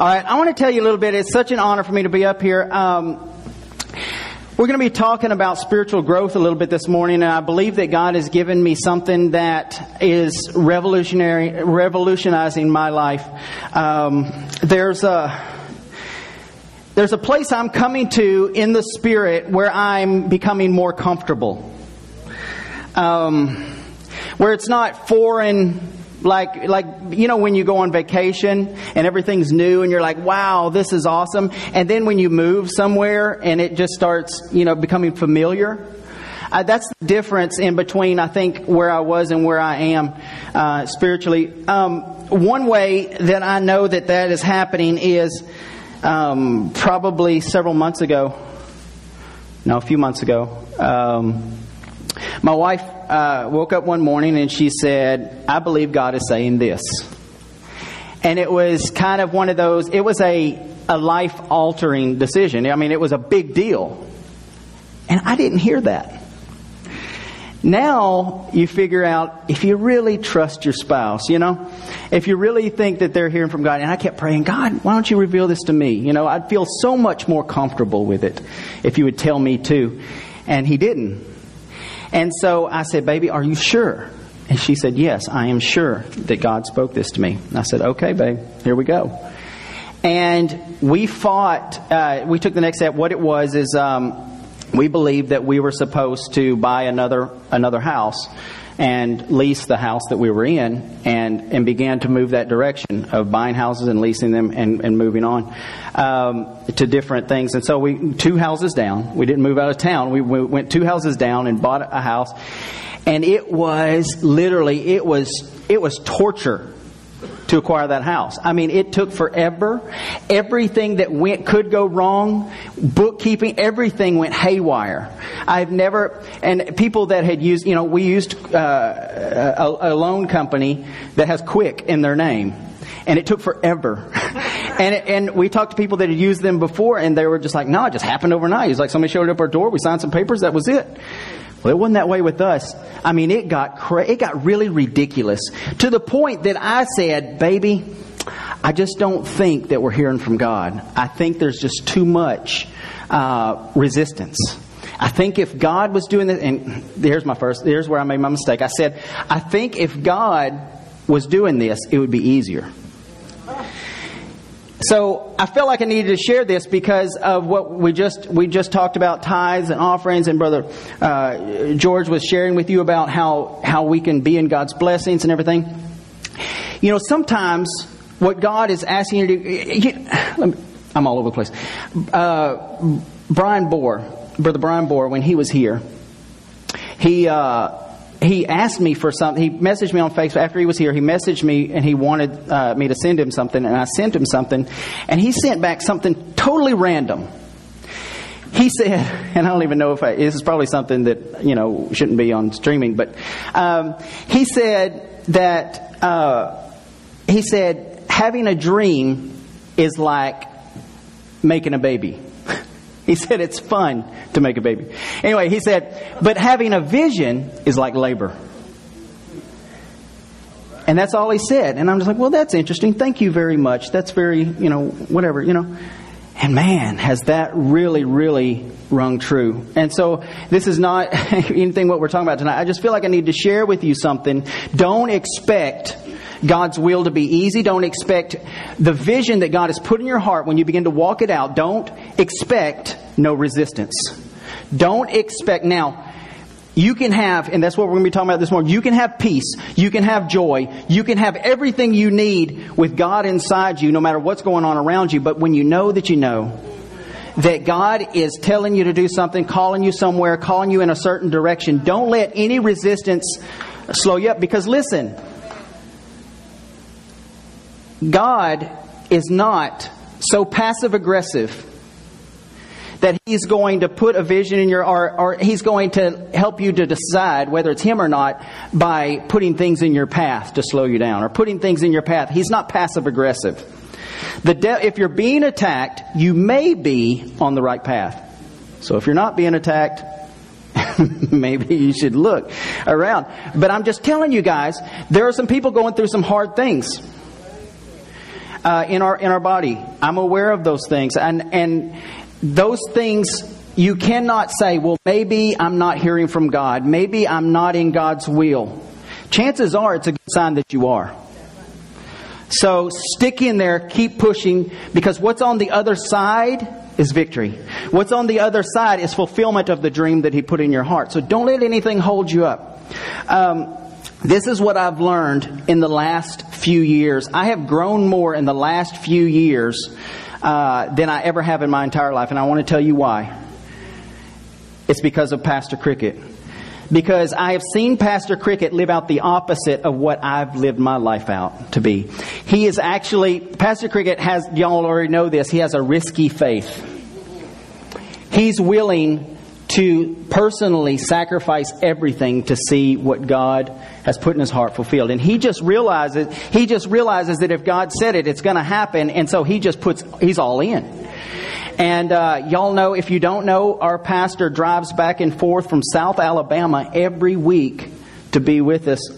All right, I want to tell you a little bit. It's such an honor for me to be up here. Um, we're going to be talking about spiritual growth a little bit this morning, and I believe that God has given me something that is revolutionary, revolutionizing my life. Um, there's a there's a place I'm coming to in the spirit where I'm becoming more comfortable. Um, where it's not foreign like like you know when you go on vacation and everything's new and you're like wow this is awesome. And then when you move somewhere and it just starts you know becoming familiar uh, that's the difference in between i think where i was and where i am uh, spiritually. Um, one way that i know that that is happening is um, probably several months ago. No a few months ago. Um, my wife uh, woke up one morning and she said, I believe God is saying this. And it was kind of one of those, it was a, a life altering decision. I mean, it was a big deal. And I didn't hear that. Now you figure out if you really trust your spouse, you know, if you really think that they're hearing from God, and I kept praying, God, why don't you reveal this to me? You know, I'd feel so much more comfortable with it if you would tell me too. And he didn't. And so I said, Baby, are you sure? And she said, Yes, I am sure that God spoke this to me. And I said, Okay, babe, here we go. And we fought, uh, we took the next step. What it was is um, we believed that we were supposed to buy another, another house and lease the house that we were in and, and began to move that direction of buying houses and leasing them and, and moving on um, to different things. And so we, two houses down, we didn't move out of town. We, we went two houses down and bought a house. And it was literally, it was, it was torture to acquire that house. I mean, it took forever. Everything that went could go wrong, bookkeeping, everything went haywire. I've never, and people that had used, you know, we used uh, a, a loan company that has Quick in their name and it took forever. and and we talked to people that had used them before, and they were just like, "No, it just happened overnight." It was like somebody showed up our door, we signed some papers, that was it. Well, it wasn't that way with us. I mean, it got cra- it got really ridiculous to the point that I said, "Baby, I just don't think that we're hearing from God. I think there's just too much uh, resistance." I think if God was doing this, and here's my first, here's where I made my mistake. I said, I think if God was doing this, it would be easier. So I felt like I needed to share this because of what we just we just talked about tithes and offerings, and brother uh, George was sharing with you about how how we can be in God's blessings and everything. You know, sometimes what God is asking you to do. I'm all over the place. Uh, Brian Bohr, brother Brian Bohr, when he was here, he. Uh, he asked me for something. He messaged me on Facebook after he was here. He messaged me and he wanted uh, me to send him something, and I sent him something, and he sent back something totally random. He said, and I don't even know if I, this is probably something that you know shouldn't be on streaming, but um, he said that uh, he said having a dream is like making a baby. He said it's fun to make a baby. Anyway, he said, but having a vision is like labor. And that's all he said. And I'm just like, well, that's interesting. Thank you very much. That's very, you know, whatever, you know. And man, has that really, really rung true. And so this is not anything what we're talking about tonight. I just feel like I need to share with you something. Don't expect God's will to be easy. Don't expect the vision that God has put in your heart when you begin to walk it out. Don't expect no resistance. Don't expect now. You can have, and that's what we're going to be talking about this morning. You can have peace. You can have joy. You can have everything you need with God inside you, no matter what's going on around you. But when you know that you know that God is telling you to do something, calling you somewhere, calling you in a certain direction, don't let any resistance slow you up. Because listen, God is not so passive aggressive that he's going to put a vision in your or, or he's going to help you to decide whether it's him or not by putting things in your path to slow you down or putting things in your path. He's not passive aggressive. The de- if you're being attacked, you may be on the right path. So if you're not being attacked, maybe you should look around. But I'm just telling you guys, there are some people going through some hard things. uh, in our in our body. I'm aware of those things, and and those things you cannot say, well, maybe I'm not hearing from God. Maybe I'm not in God's will. Chances are it's a good sign that you are. So stick in there, keep pushing, because what's on the other side is victory. What's on the other side is fulfillment of the dream that He put in your heart. So don't let anything hold you up. Um, this is what I've learned in the last few years. I have grown more in the last few years uh, than I ever have in my entire life, and I want to tell you why. It's because of Pastor Cricket because I have seen Pastor Cricket live out the opposite of what I've lived my life out to be. He is actually, Pastor Cricket has, y'all already know this, he has a risky faith. He's willing to personally sacrifice everything to see what God has put in his heart fulfilled. And he just realizes, he just realizes that if God said it, it's going to happen. And so he just puts, he's all in. And uh, y'all know, if you don't know, our pastor drives back and forth from South Alabama every week to be with us.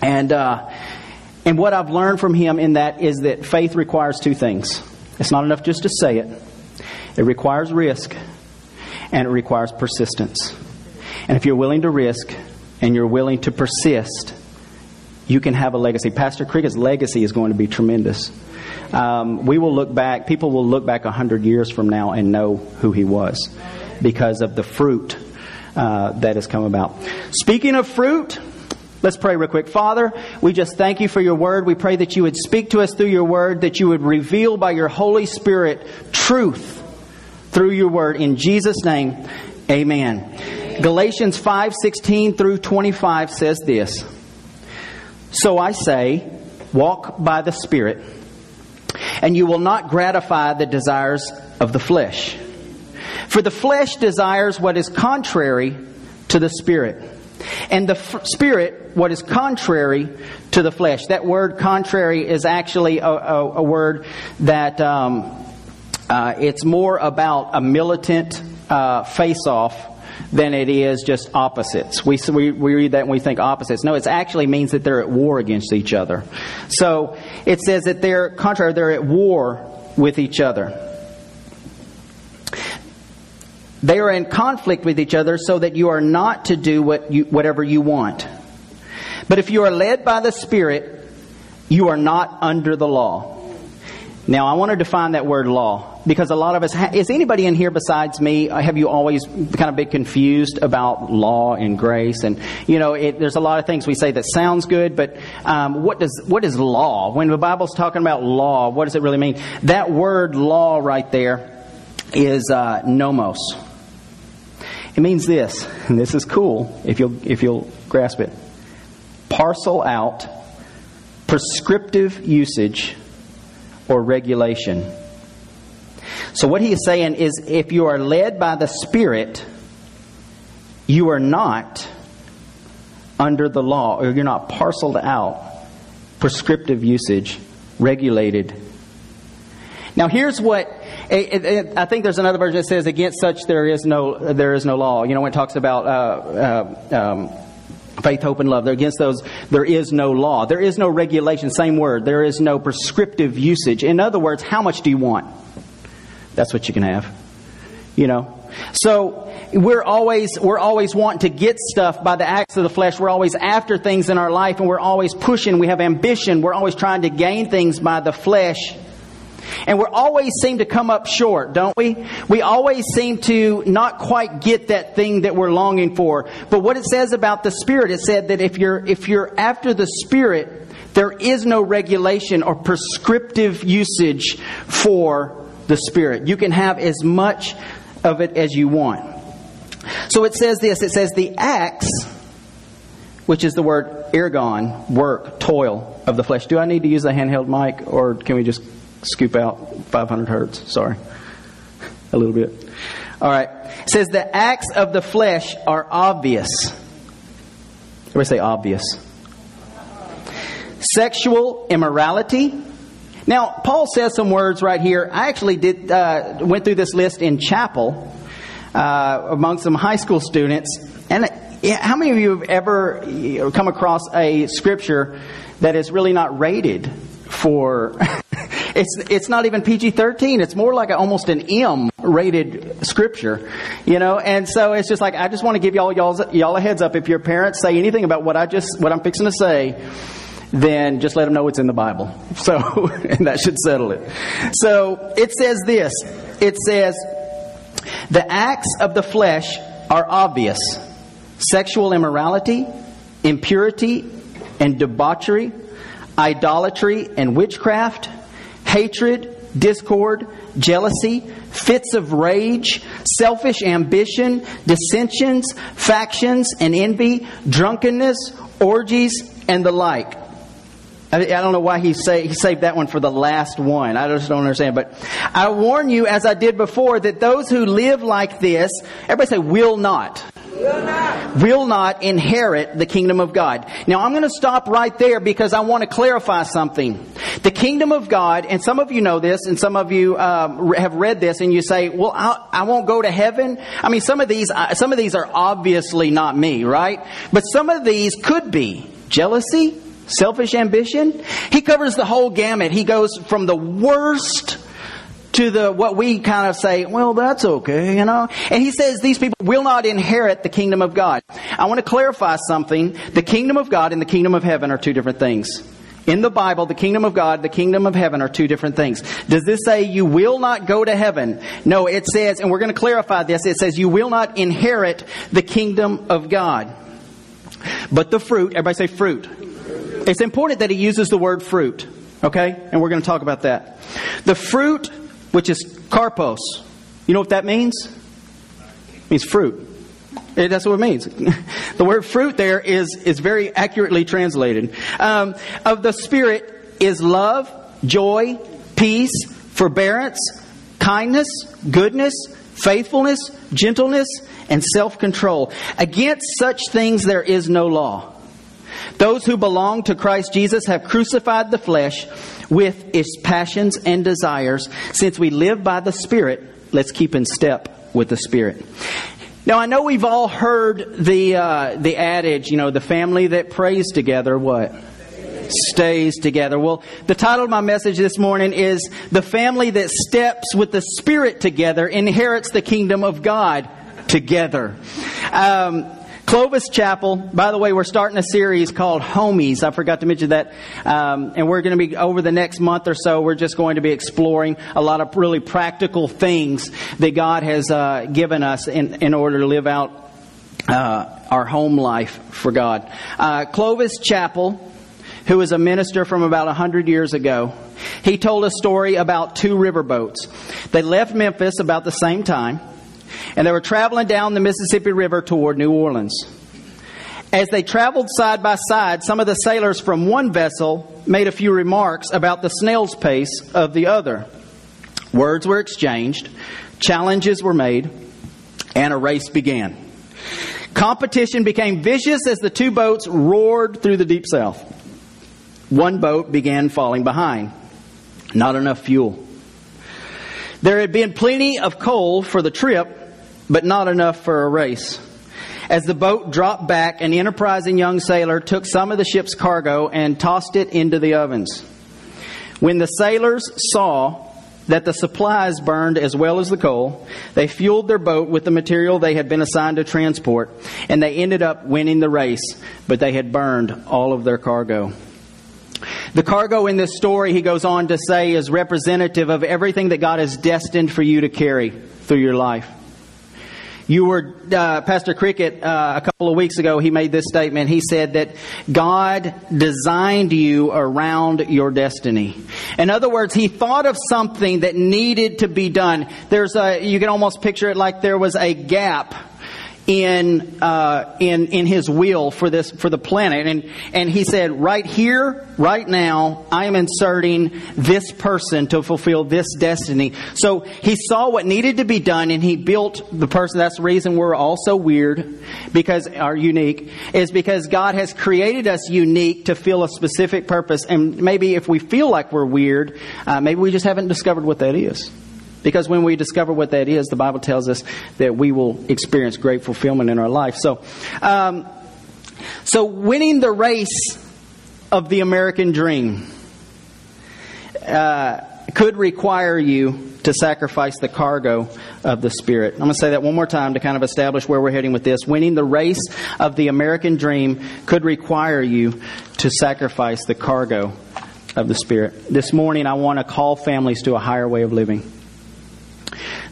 And, uh, and what I've learned from him in that is that faith requires two things. It's not enough just to say it, it requires risk and it requires persistence. And if you're willing to risk and you're willing to persist, you can have a legacy. Pastor Cricket's legacy is going to be tremendous um, we will look back, people will look back 100 years from now and know who he was because of the fruit uh, that has come about. Speaking of fruit, Let's pray real quick. Father, we just thank you for your word. We pray that you would speak to us through your word, that you would reveal by your Holy Spirit truth through your word. In Jesus' name, amen. Galatians 5 16 through 25 says this So I say, walk by the Spirit and you will not gratify the desires of the flesh. For the flesh desires what is contrary to the spirit, and the f- spirit what is contrary to the flesh. That word contrary is actually a, a, a word that um, uh, it's more about a militant uh, face off than it is just opposites. We, we, we read that and we think opposites. No, it actually means that they're at war against each other. So it says that they're contrary, they're at war with each other. They are in conflict with each other so that you are not to do what you, whatever you want. But if you are led by the Spirit, you are not under the law. Now, I want to define that word law because a lot of us, ha- is anybody in here besides me, uh, have you always kind of been confused about law and grace? And, you know, it, there's a lot of things we say that sounds good, but um, what, does, what is law? When the Bible's talking about law, what does it really mean? That word law right there is uh, nomos. It means this, and this is cool if you'll, if you'll grasp it. Parcel out prescriptive usage or regulation. So, what he is saying is if you are led by the Spirit, you are not under the law, or you're not parceled out, prescriptive usage, regulated. Now, here's what I think there's another version that says, "Against such there is no there is no law." You know, when it talks about uh, uh, um, faith, hope, and love. There against those, there is no law. There is no regulation. Same word. There is no prescriptive usage. In other words, how much do you want? That's what you can have. You know? So we're always we're always wanting to get stuff by the acts of the flesh. We're always after things in our life and we're always pushing. We have ambition. We're always trying to gain things by the flesh. And we always seem to come up short, don't we? We always seem to not quite get that thing that we're longing for. But what it says about the Spirit, it said that if you're, if you're after the Spirit, there is no regulation or prescriptive usage for the Spirit. You can have as much of it as you want. So it says this it says, the acts, which is the word ergon, work, toil of the flesh. Do I need to use a handheld mic or can we just scoop out 500 hertz. Sorry. A little bit. All right. It says the acts of the flesh are obvious. Everybody say obvious. Sexual immorality. Now, Paul says some words right here. I actually did uh, went through this list in chapel uh, among some high school students, and how many of you have ever come across a scripture that is really not rated for It's, it's not even PG 13. It's more like a, almost an M rated scripture, you know? And so it's just like, I just want to give y'all, y'all, y'all a heads up. If your parents say anything about what I just, what I'm fixing to say, then just let them know it's in the Bible. So, and that should settle it. So it says this. It says, the acts of the flesh are obvious. Sexual immorality, impurity and debauchery, idolatry and witchcraft, hatred, discord, jealousy, fits of rage, selfish ambition, dissensions, factions and envy, drunkenness, orgies, and the like. I don't know why he, say, he saved that one for the last one. I just don't understand. But I warn you, as I did before, that those who live like this, everybody say, will not will not inherit the kingdom of God. Now I'm going to stop right there because I want to clarify something. The kingdom of God, and some of you know this, and some of you um, have read this, and you say, "Well, I'll, I will not go to heaven." I mean, some of these, uh, some of these are obviously not me, right? But some of these could be jealousy, selfish ambition. He covers the whole gamut. He goes from the worst to the what we kind of say, well, that's okay, you know. And he says these people will not inherit the kingdom of God. I want to clarify something. The kingdom of God and the kingdom of heaven are two different things. In the Bible, the kingdom of God, the kingdom of heaven are two different things. Does this say you will not go to heaven? No, it says, and we're going to clarify this, it says you will not inherit the kingdom of God. But the fruit, everybody say fruit. It's important that he uses the word fruit. Okay? And we're going to talk about that. The fruit which is karpos. You know what that means? It means fruit. It, that's what it means. the word fruit there is, is very accurately translated. Um, of the Spirit is love, joy, peace, forbearance, kindness, goodness, faithfulness, gentleness, and self control. Against such things there is no law. Those who belong to Christ Jesus have crucified the flesh with its passions and desires. Since we live by the Spirit, let's keep in step with the Spirit. Now I know we've all heard the uh, the adage, you know, the family that prays together, what stays together. Well, the title of my message this morning is "The Family That Steps with the Spirit Together Inherits the Kingdom of God Together." Um, Clovis Chappell, by the way, we're starting a series called Homies. I forgot to mention that. Um, and we're going to be, over the next month or so, we're just going to be exploring a lot of really practical things that God has uh, given us in, in order to live out uh, our home life for God. Uh, Clovis Chappell, who was a minister from about 100 years ago, he told a story about two riverboats. They left Memphis about the same time and they were traveling down the Mississippi River toward New Orleans. As they traveled side by side, some of the sailors from one vessel made a few remarks about the snail's pace of the other. Words were exchanged, challenges were made, and a race began. Competition became vicious as the two boats roared through the deep south. One boat began falling behind. Not enough fuel. There had been plenty of coal for the trip, but not enough for a race. As the boat dropped back, an enterprising young sailor took some of the ship's cargo and tossed it into the ovens. When the sailors saw that the supplies burned as well as the coal, they fueled their boat with the material they had been assigned to transport, and they ended up winning the race, but they had burned all of their cargo. The cargo in this story, he goes on to say, is representative of everything that God has destined for you to carry through your life. You were, uh, Pastor Cricket, uh, a couple of weeks ago, he made this statement. He said that God designed you around your destiny. In other words, he thought of something that needed to be done. There's a, you can almost picture it like there was a gap in uh, in in his will for this for the planet, and and he said, right here, right now, I am inserting this person to fulfill this destiny. So he saw what needed to be done, and he built the person. That's the reason we're all so weird, because are unique is because God has created us unique to fill a specific purpose. And maybe if we feel like we're weird, uh, maybe we just haven't discovered what that is. Because when we discover what that is, the Bible tells us that we will experience great fulfillment in our life. So, um, so winning the race of the American dream. Uh, could require you to sacrifice the cargo of the Spirit. I'm going to say that one more time to kind of establish where we're heading with this. Winning the race of the American dream could require you to sacrifice the cargo of the Spirit. This morning, I want to call families to a higher way of living.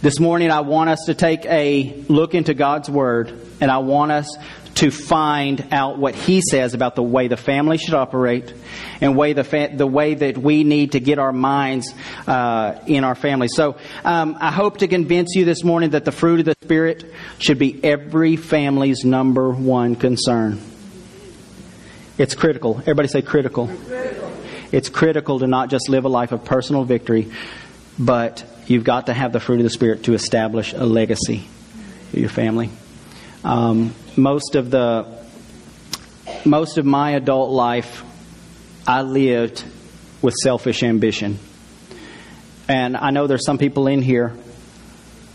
This morning, I want us to take a look into God's Word, and I want us to find out what He says about the way the family should operate and way the, fa- the way that we need to get our minds uh, in our family. So um, I hope to convince you this morning that the fruit of the Spirit should be every family's number one concern. It's critical. Everybody say critical. critical. It's critical to not just live a life of personal victory, but you've got to have the fruit of the Spirit to establish a legacy for your family. Um, most of the most of my adult life, I lived with selfish ambition, and I know there's some people in here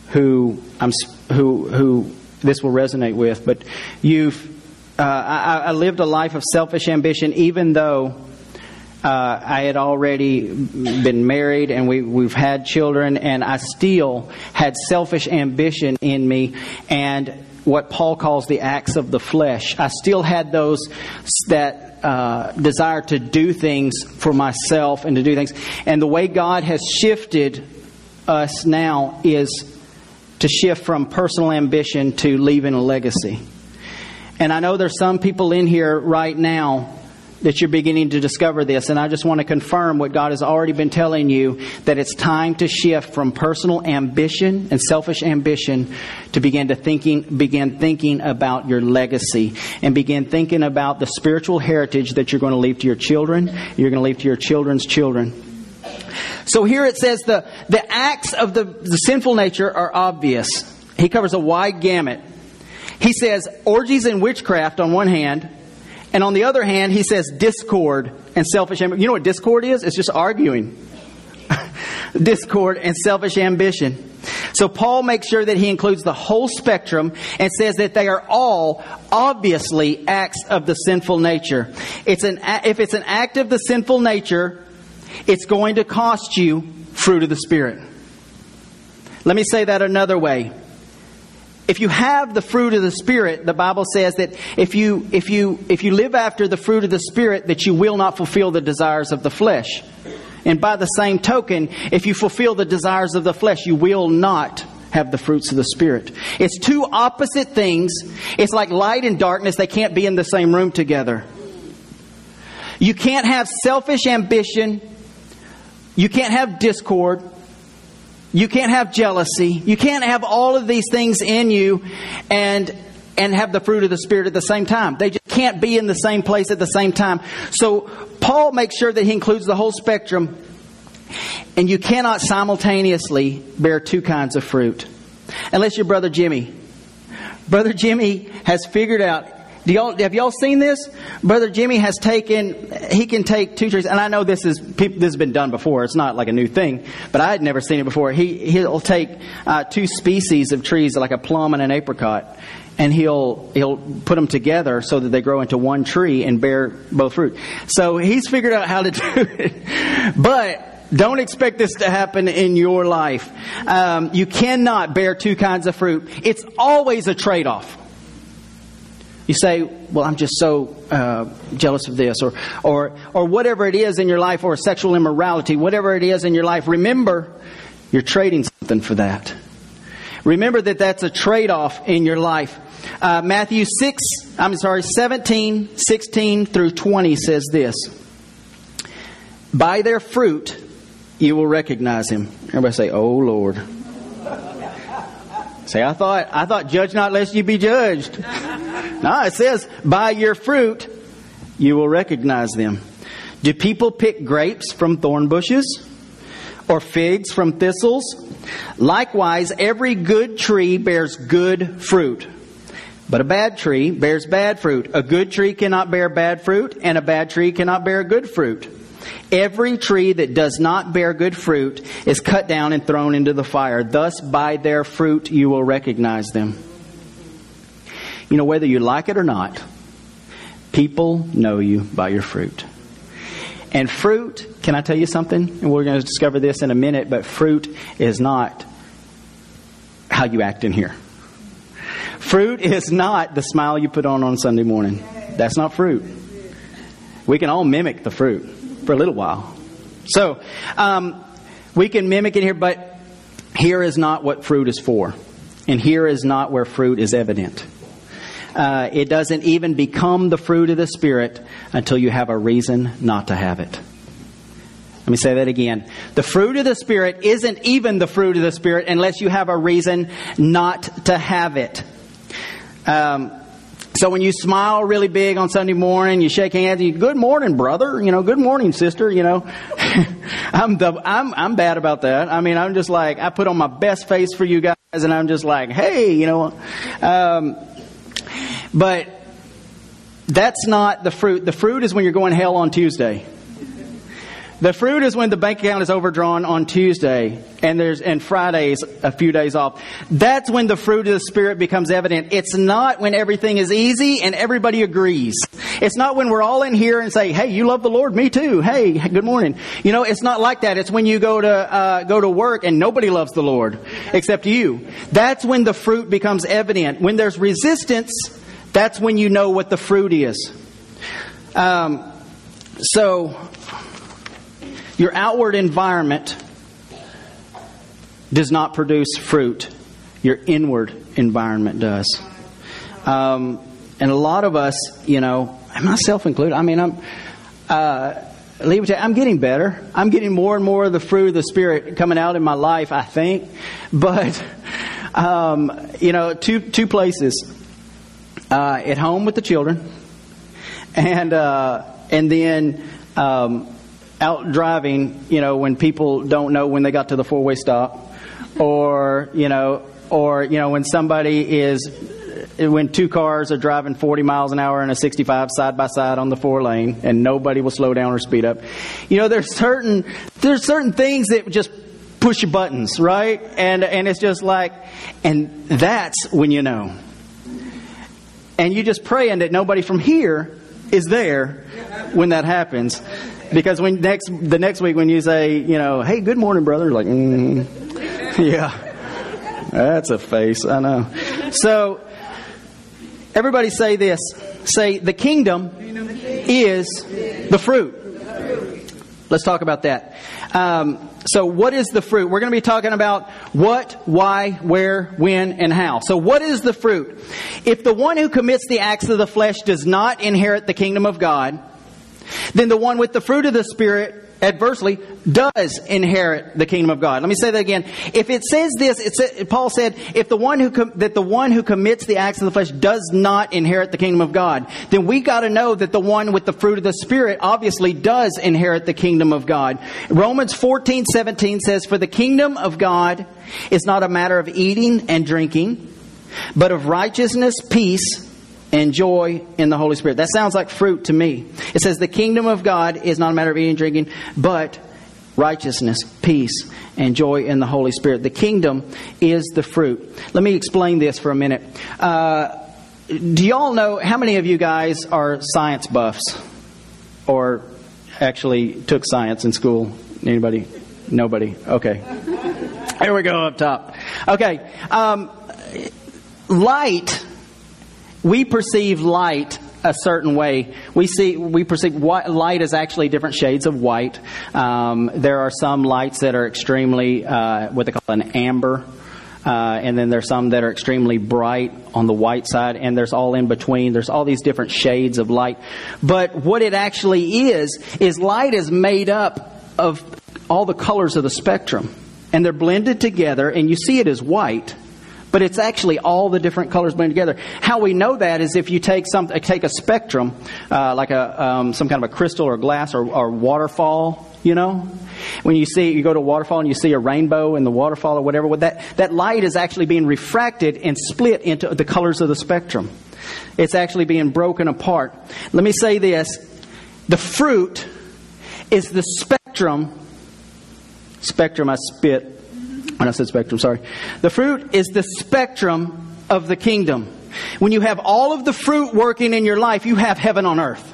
who I'm who who this will resonate with. But you've uh, I, I lived a life of selfish ambition, even though uh, I had already been married and we, we've had children, and I still had selfish ambition in me and what Paul calls the acts of the flesh. I still had those that uh, desire to do things for myself and to do things. And the way God has shifted us now is to shift from personal ambition to leaving a legacy. And I know there's some people in here right now that you're beginning to discover this. And I just want to confirm what God has already been telling you that it's time to shift from personal ambition and selfish ambition to begin to thinking, begin thinking about your legacy and begin thinking about the spiritual heritage that you're going to leave to your children. You're going to leave to your children's children. So here it says the, the acts of the, the sinful nature are obvious. He covers a wide gamut. He says orgies and witchcraft on one hand, and on the other hand, he says discord and selfish ambition. You know what discord is? It's just arguing. discord and selfish ambition. So Paul makes sure that he includes the whole spectrum and says that they are all obviously acts of the sinful nature. It's an, if it's an act of the sinful nature, it's going to cost you fruit of the Spirit. Let me say that another way if you have the fruit of the spirit the bible says that if you if you if you live after the fruit of the spirit that you will not fulfill the desires of the flesh. And by the same token if you fulfill the desires of the flesh you will not have the fruits of the spirit. It's two opposite things. It's like light and darkness they can't be in the same room together. You can't have selfish ambition. You can't have discord you can't have jealousy. You can't have all of these things in you and and have the fruit of the spirit at the same time. They just can't be in the same place at the same time. So Paul makes sure that he includes the whole spectrum and you cannot simultaneously bear two kinds of fruit. Unless you're brother Jimmy. Brother Jimmy has figured out do y'all, have y'all seen this? Brother Jimmy has taken, he can take two trees, and I know this is, this has been done before. It's not like a new thing, but I had never seen it before. He, he'll take uh, two species of trees, like a plum and an apricot, and he'll he'll put them together so that they grow into one tree and bear both fruit. So he's figured out how to do it, but. Don't expect this to happen in your life. Um, you cannot bear two kinds of fruit. It's always a trade off. You say, well, I'm just so uh, jealous of this, or, or, or whatever it is in your life, or sexual immorality, whatever it is in your life. Remember, you're trading something for that. Remember that that's a trade off in your life. Uh, Matthew 6, I'm sorry, 17, 16 through 20 says this By their fruit you will recognize him. Everybody say, Oh Lord. Say, I thought, I thought, judge not lest you be judged. no, it says, by your fruit you will recognize them. Do people pick grapes from thorn bushes or figs from thistles? Likewise, every good tree bears good fruit. But a bad tree bears bad fruit. A good tree cannot bear bad fruit, and a bad tree cannot bear good fruit. Every tree that does not bear good fruit is cut down and thrown into the fire. Thus, by their fruit, you will recognize them. You know, whether you like it or not, people know you by your fruit. And fruit can I tell you something? And we're going to discover this in a minute, but fruit is not how you act in here. Fruit is not the smile you put on on Sunday morning. That's not fruit. We can all mimic the fruit for a little while. So, um, we can mimic it here, but here is not what fruit is for. And here is not where fruit is evident. Uh, it doesn't even become the fruit of the Spirit until you have a reason not to have it. Let me say that again. The fruit of the Spirit isn't even the fruit of the Spirit unless you have a reason not to have it. Um, so when you smile really big on Sunday morning, you shake hands, you good morning, brother, you know, good morning, sister, you know. I'm I'm I'm bad about that. I mean, I'm just like I put on my best face for you guys, and I'm just like, hey, you know. Um, but that's not the fruit. The fruit is when you're going hell on Tuesday. The fruit is when the bank account is overdrawn on Tuesday and there's and Fridays a few days off. That's when the fruit of the spirit becomes evident. It's not when everything is easy and everybody agrees. It's not when we're all in here and say, "Hey, you love the Lord, me too. Hey, good morning." You know, it's not like that. It's when you go to uh, go to work and nobody loves the Lord except you. That's when the fruit becomes evident. When there's resistance, that's when you know what the fruit is. Um, so your outward environment does not produce fruit, your inward environment does. Um, and a lot of us, you know, myself included, I mean, I'm. Uh, leave it to, I'm getting better. I'm getting more and more of the fruit of the Spirit coming out in my life, I think. But, um, you know, two, two places. Uh, at home with the children, and, uh, and then, um, out driving, you know, when people don't know when they got to the four way stop, or, you know, or, you know, when somebody is, when two cars are driving 40 miles an hour in a 65 side by side on the four lane and nobody will slow down or speed up. You know, there's certain, there's certain things that just push your buttons, right? And, and it's just like, and that's when you know. And you just praying that nobody from here is there when that happens. Because when next the next week when you say, you know, hey, good morning, brother, like, mm, yeah, that's a face. I know. So everybody say this. Say the kingdom is the fruit. Let's talk about that. Um, so, what is the fruit? We're going to be talking about what, why, where, when, and how. So, what is the fruit? If the one who commits the acts of the flesh does not inherit the kingdom of God, then the one with the fruit of the Spirit adversely does inherit the kingdom of God. Let me say that again. If it says this, it Paul said, if the one who com- that the one who commits the acts of the flesh does not inherit the kingdom of God, then we got to know that the one with the fruit of the Spirit obviously does inherit the kingdom of God. Romans fourteen seventeen says, "For the kingdom of God is not a matter of eating and drinking, but of righteousness, peace." And joy in the Holy Spirit. That sounds like fruit to me. It says the kingdom of God is not a matter of eating and drinking, but righteousness, peace, and joy in the Holy Spirit. The kingdom is the fruit. Let me explain this for a minute. Uh, do y'all know how many of you guys are science buffs or actually took science in school? Anybody? Nobody. Okay. Here we go up top. Okay. Um, light we perceive light a certain way. We see, we perceive white, light is actually different shades of white. Um, there are some lights that are extremely, uh, what they call an amber. Uh, and then there's some that are extremely bright on the white side, and there's all in between. There's all these different shades of light. But what it actually is, is light is made up of all the colors of the spectrum. And they're blended together, and you see it as white, but it's actually all the different colors blended together. How we know that is if you take some, take a spectrum, uh, like a um, some kind of a crystal or glass or, or waterfall. You know, when you see you go to a waterfall and you see a rainbow in the waterfall or whatever, that that light is actually being refracted and split into the colors of the spectrum. It's actually being broken apart. Let me say this: the fruit is the spectrum. Spectrum, I spit when I said spectrum, sorry. The fruit is the spectrum of the kingdom. When you have all of the fruit working in your life, you have heaven on earth.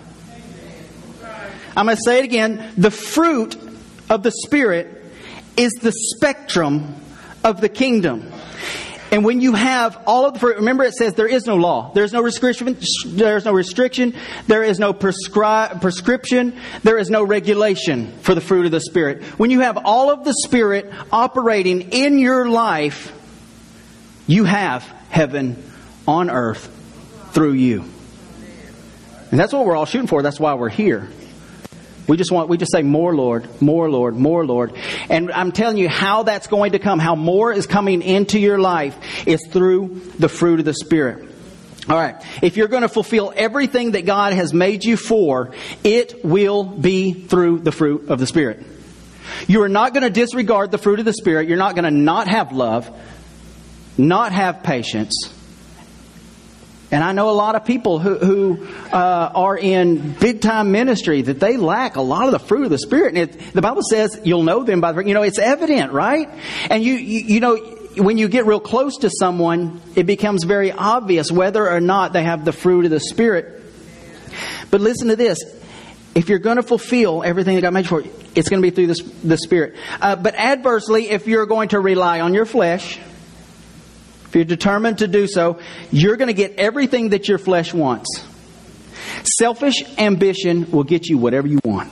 I'm going to say it again. The fruit of the Spirit is the spectrum of the kingdom. And when you have all of the fruit, remember it says there is no law. There's no restriction. There's no restriction. There is no prescri- prescription. There is no regulation for the fruit of the Spirit. When you have all of the Spirit operating in your life, you have heaven on earth through you. And that's what we're all shooting for. That's why we're here. We just want, we just say, more Lord, more Lord, more Lord. And I'm telling you how that's going to come, how more is coming into your life is through the fruit of the Spirit. All right. If you're going to fulfill everything that God has made you for, it will be through the fruit of the Spirit. You are not going to disregard the fruit of the Spirit. You're not going to not have love, not have patience, and I know a lot of people who, who uh, are in big time ministry that they lack a lot of the fruit of the Spirit. And it, the Bible says you'll know them by the, you know, it's evident, right? And you, you, you know, when you get real close to someone, it becomes very obvious whether or not they have the fruit of the Spirit. But listen to this. If you're going to fulfill everything that God made for you, it's going to be through this, the Spirit. Uh, but adversely, if you're going to rely on your flesh, if you're determined to do so, you're going to get everything that your flesh wants. Selfish ambition will get you whatever you want.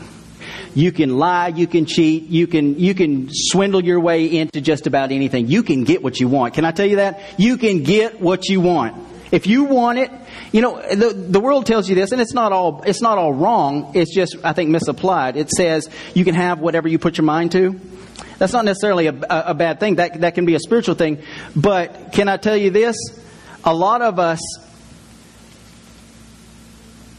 You can lie, you can cheat, you can you can swindle your way into just about anything. You can get what you want. Can I tell you that? You can get what you want. If you want it, you know, the, the world tells you this, and it's not all it's not all wrong. It's just I think misapplied. It says you can have whatever you put your mind to. That's not necessarily a, a, bad thing. That, that can be a spiritual thing. But can I tell you this? A lot of us,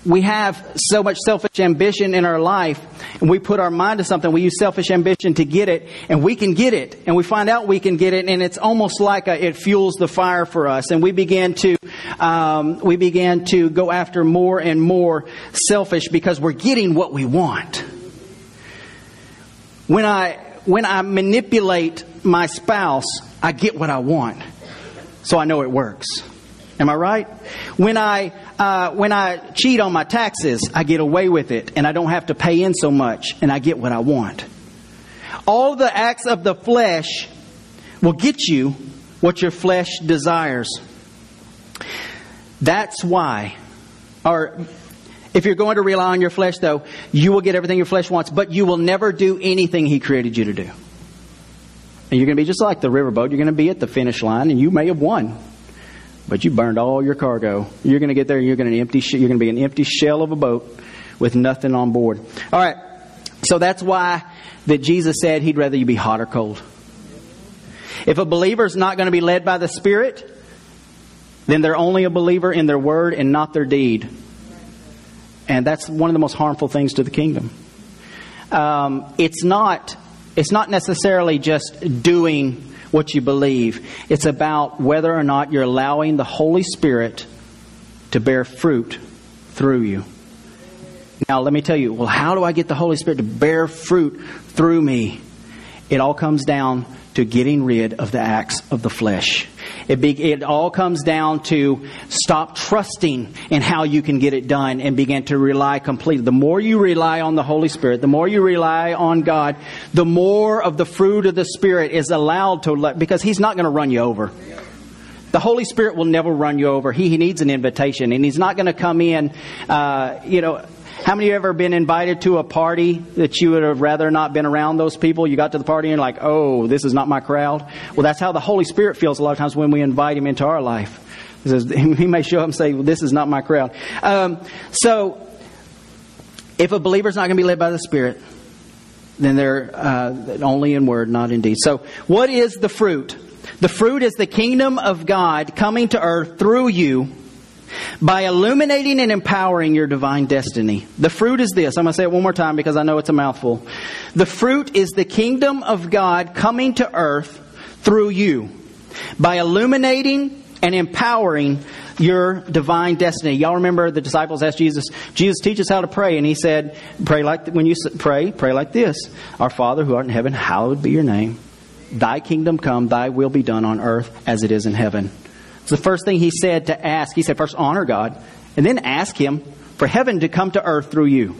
we have so much selfish ambition in our life, and we put our mind to something. We use selfish ambition to get it, and we can get it, and we find out we can get it, and it's almost like a, it fuels the fire for us. And we begin to um, we begin to go after more and more selfish because we're getting what we want. When I when I manipulate my spouse, I get what I want. So I know it works. Am I right? When I uh, when I cheat on my taxes, I get away with it, and I don't have to pay in so much, and I get what I want. All the acts of the flesh will get you what your flesh desires. That's why, or if you're going to rely on your flesh, though, you will get everything your flesh wants, but you will never do anything He created you to do. And you're going to be just like the riverboat. You're going to be at the finish line, and you may have won, but you burned all your cargo. You're going to get there, and you're going to empty. You're going to be an empty shell of a boat with nothing on board. All right. So that's why that Jesus said He'd rather you be hot or cold. If a believer is not going to be led by the Spirit, then they're only a believer in their word and not their deed. And that's one of the most harmful things to the kingdom. Um, it's not it's not necessarily just doing what you believe. It's about whether or not you're allowing the Holy Spirit to bear fruit through you. Now, let me tell you, well, how do I get the Holy Spirit to bear fruit through me? It all comes down to getting rid of the acts of the flesh. It, be, it all comes down to stop trusting in how you can get it done and begin to rely completely. The more you rely on the Holy Spirit, the more you rely on God, the more of the fruit of the Spirit is allowed to let, because He's not going to run you over. The Holy Spirit will never run you over. He, he needs an invitation, and He's not going to come in, uh, you know, how many of you ever been invited to a party that you would have rather not been around those people? You got to the party and like, oh, this is not my crowd. Well, that's how the Holy Spirit feels a lot of times when we invite Him into our life. He, says, he may show up and say, well, this is not my crowd. Um, so, if a believer's not going to be led by the Spirit, then they're uh, only in word, not in deed. So, what is the fruit? The fruit is the kingdom of God coming to earth through you by illuminating and empowering your divine destiny. The fruit is this. I'm going to say it one more time because I know it's a mouthful. The fruit is the kingdom of God coming to earth through you by illuminating and empowering your divine destiny. Y'all remember the disciples asked Jesus, Jesus, teach us how to pray. And he said, pray like, when you pray, pray like this. Our Father who art in heaven, hallowed be your name. Thy kingdom come, thy will be done on earth as it is in heaven. It's the first thing he said to ask. He said, first honor God, and then ask him for heaven to come to earth through you.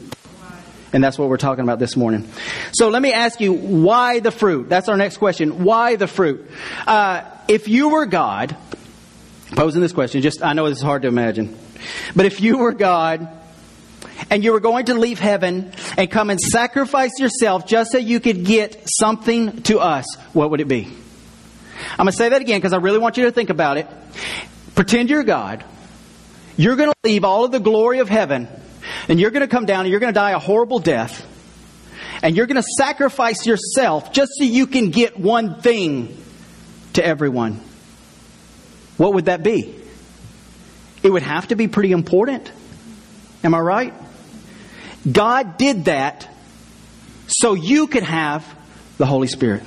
And that's what we're talking about this morning. So let me ask you, why the fruit? That's our next question. Why the fruit? Uh, if you were God, posing this question, just, I know this is hard to imagine, but if you were God, and you were going to leave heaven and come and sacrifice yourself just so you could get something to us, what would it be? I'm going to say that again because I really want you to think about it. Pretend you're God. You're going to leave all of the glory of heaven and you're going to come down and you're going to die a horrible death. And you're going to sacrifice yourself just so you can get one thing to everyone. What would that be? It would have to be pretty important. Am I right? God did that so you could have the Holy Spirit.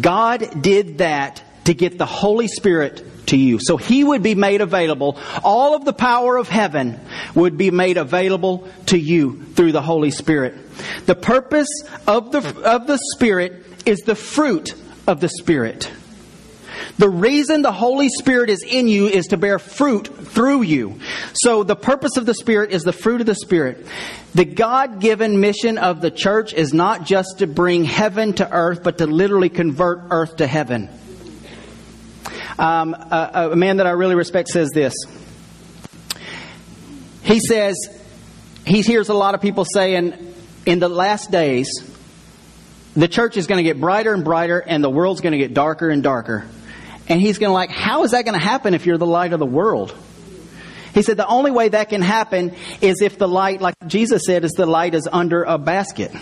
God did that to get the Holy Spirit to you. So he would be made available. All of the power of heaven would be made available to you through the Holy Spirit. The purpose of the, of the Spirit is the fruit of the Spirit. The reason the Holy Spirit is in you is to bear fruit through you. So the purpose of the Spirit is the fruit of the Spirit. The God given mission of the church is not just to bring heaven to earth, but to literally convert earth to heaven. Um, a, a man that I really respect says this. He says, he hears a lot of people saying, in the last days, the church is going to get brighter and brighter and the world's going to get darker and darker. And he's going to like, how is that going to happen if you're the light of the world? He said the only way that can happen is if the light, like Jesus said, is the light is under a basket.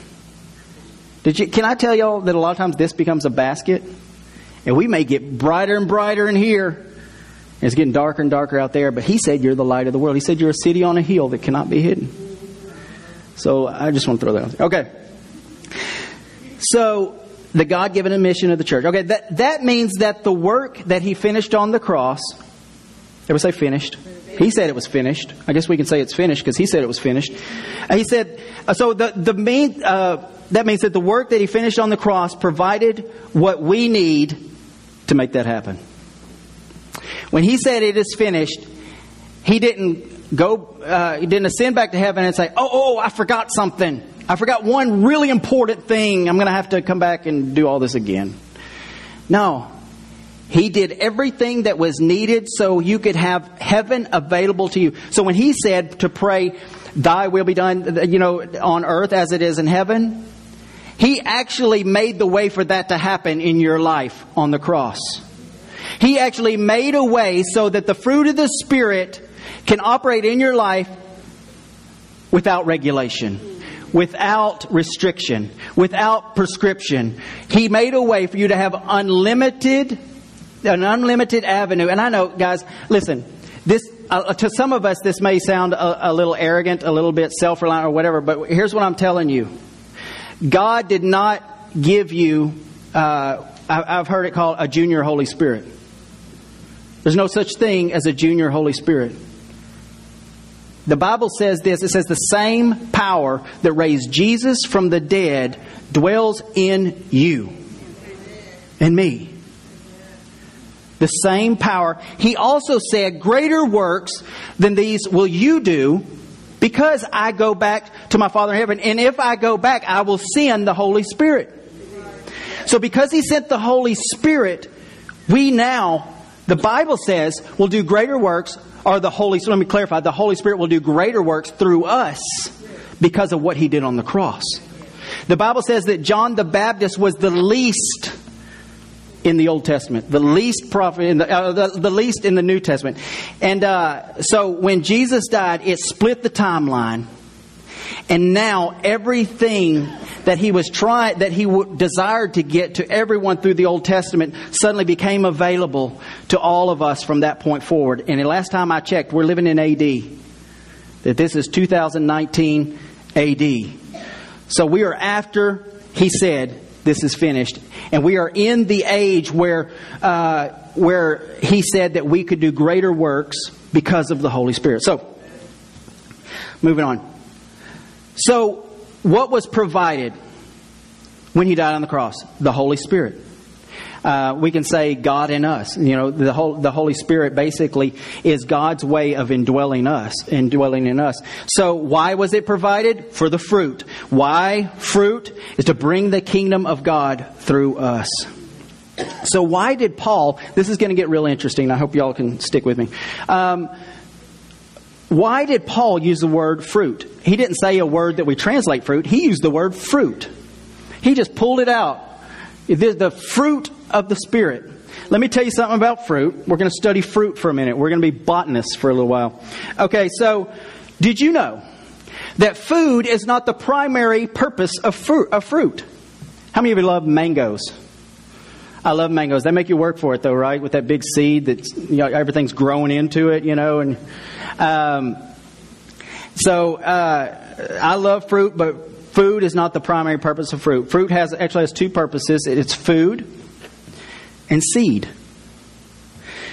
Did you, can I tell y'all that a lot of times this becomes a basket? And we may get brighter and brighter in here. It's getting darker and darker out there. But he said you're the light of the world. He said you're a city on a hill that cannot be hidden. So I just want to throw that out there. Okay. So the God given mission of the church. Okay, that, that means that the work that he finished on the cross, everybody say finished. He said it was finished. I guess we can say it's finished because he said it was finished. he said, uh, so the, the main, uh, that means that the work that he finished on the cross provided what we need to make that happen. When he said it is finished, he didn't go, uh, he didn't ascend back to heaven and say, oh, oh, I forgot something. I forgot one really important thing. I'm going to have to come back and do all this again. No. He did everything that was needed so you could have heaven available to you. So when he said to pray, thy will be done, you know, on earth as it is in heaven, he actually made the way for that to happen in your life on the cross. He actually made a way so that the fruit of the Spirit can operate in your life without regulation without restriction, without prescription. He made a way for you to have unlimited, an unlimited avenue. And I know, guys, listen, this, uh, to some of us, this may sound a, a little arrogant, a little bit self reliant, or whatever, but here's what I'm telling you God did not give you, uh, I've heard it called a junior Holy Spirit. There's no such thing as a junior Holy Spirit. The Bible says this it says, the same power that raised Jesus from the dead dwells in you and me. The same power. He also said, Greater works than these will you do because I go back to my Father in heaven. And if I go back, I will send the Holy Spirit. So because He sent the Holy Spirit, we now, the Bible says, will do greater works or the Holy Spirit, let me clarify, the Holy Spirit will do greater works through us because of what he did on the cross. The Bible says that John the Baptist was the least in the Old Testament, the least prophet, in the, uh, the, the, least in the New Testament. And uh, so when Jesus died, it split the timeline. And now everything that he was trying, that he w- desired to get to everyone through the Old Testament suddenly became available to all of us from that point forward. And the last time I checked, we're living in AD. That this is 2019 AD. So we are after he said this is finished, and we are in the age where uh, where he said that we could do greater works because of the Holy Spirit. So, moving on. So, what was provided when he died on the cross? The Holy Spirit. Uh, we can say God in us. You know, the whole the Holy Spirit basically is God's way of indwelling us, indwelling in us. So why was it provided? For the fruit. Why fruit is to bring the kingdom of God through us. So why did Paul? This is going to get real interesting. I hope y'all can stick with me. Um, why did Paul use the word fruit? He didn't say a word that we translate fruit. He used the word fruit. He just pulled it out. The, fruit of the Spirit. Let me tell you something about fruit. We're going to study fruit for a minute. We're going to be botanists for a little while. Okay, so did you know that food is not the primary purpose of fruit? Of fruit? How many of you love mangoes? I love mangoes. They make you work for it, though, right? With that big seed that you know, everything's growing into it, you know. And um, so uh, I love fruit, but food is not the primary purpose of fruit. Fruit has actually has two purposes. It's food and seed.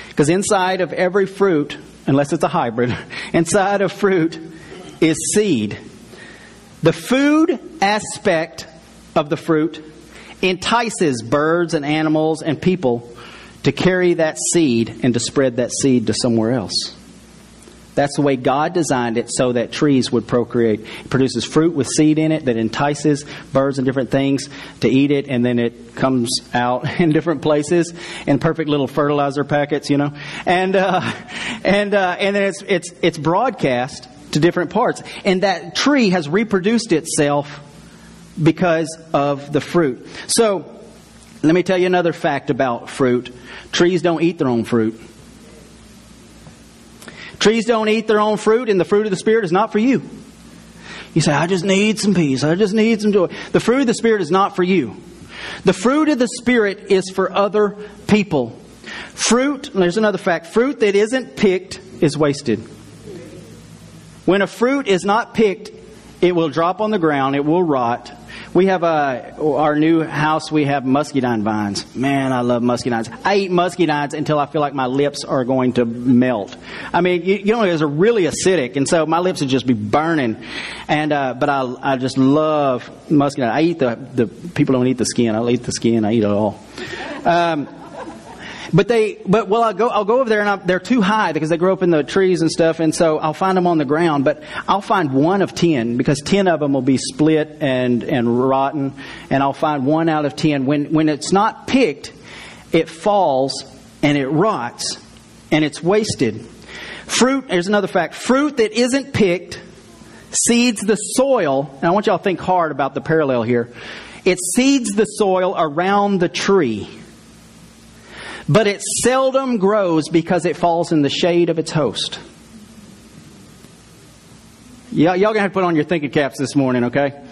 Because inside of every fruit, unless it's a hybrid, inside of fruit is seed. The food aspect of the fruit entices birds and animals and people to carry that seed and to spread that seed to somewhere else. That's the way God designed it so that trees would procreate. It produces fruit with seed in it that entices birds and different things to eat it, and then it comes out in different places in perfect little fertilizer packets, you know. And uh, and uh, and then it's it's it's broadcast to different parts, and that tree has reproduced itself because of the fruit. So, let me tell you another fact about fruit: trees don't eat their own fruit. Trees don't eat their own fruit, and the fruit of the Spirit is not for you. You say, I just need some peace. I just need some joy. The fruit of the Spirit is not for you. The fruit of the Spirit is for other people. Fruit, there's another fact fruit that isn't picked is wasted. When a fruit is not picked, it will drop on the ground, it will rot, we have a, our new house, we have muscadine vines. Man, I love muscadines. I eat muscadines until I feel like my lips are going to melt. I mean, you, you know, it's really acidic, and so my lips would just be burning. And, uh, but I, I just love muscadine. I eat the, the, people don't eat the skin. I'll eat the skin. I eat it all. Um, but they, but well, I'll go, I'll go over there and i they're too high because they grow up in the trees and stuff, and so I'll find them on the ground. But I'll find one of ten because ten of them will be split and and rotten, and I'll find one out of ten. When when it's not picked, it falls and it rots and it's wasted. Fruit. There's another fact. Fruit that isn't picked seeds the soil. And I want y'all to think hard about the parallel here. It seeds the soil around the tree but it seldom grows because it falls in the shade of its host. y'all gonna have to put on your thinking caps this morning, okay?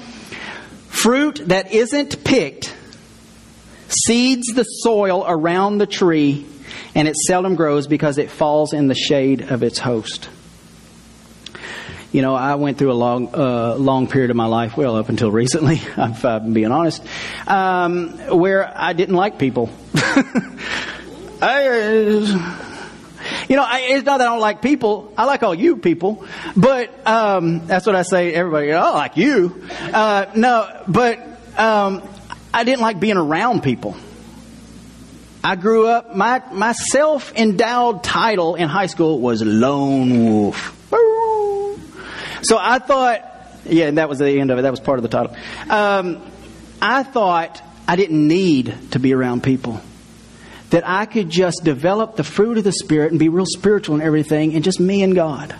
Fruit that isn't picked seeds the soil around the tree, and it seldom grows because it falls in the shade of its host. You know, I went through a long, uh, long period of my life, well, up until recently, I'm being honest, um, where I didn't like people. I, you know, I, it's not that I don't like people. I like all you people, but um, that's what I say. Everybody, I like you. Uh, no, but um, I didn't like being around people. I grew up. My my self endowed title in high school was lone wolf. So I thought, yeah, and that was the end of it. That was part of the title. Um, I thought I didn't need to be around people that I could just develop the fruit of the Spirit and be real spiritual and everything, and just me and God.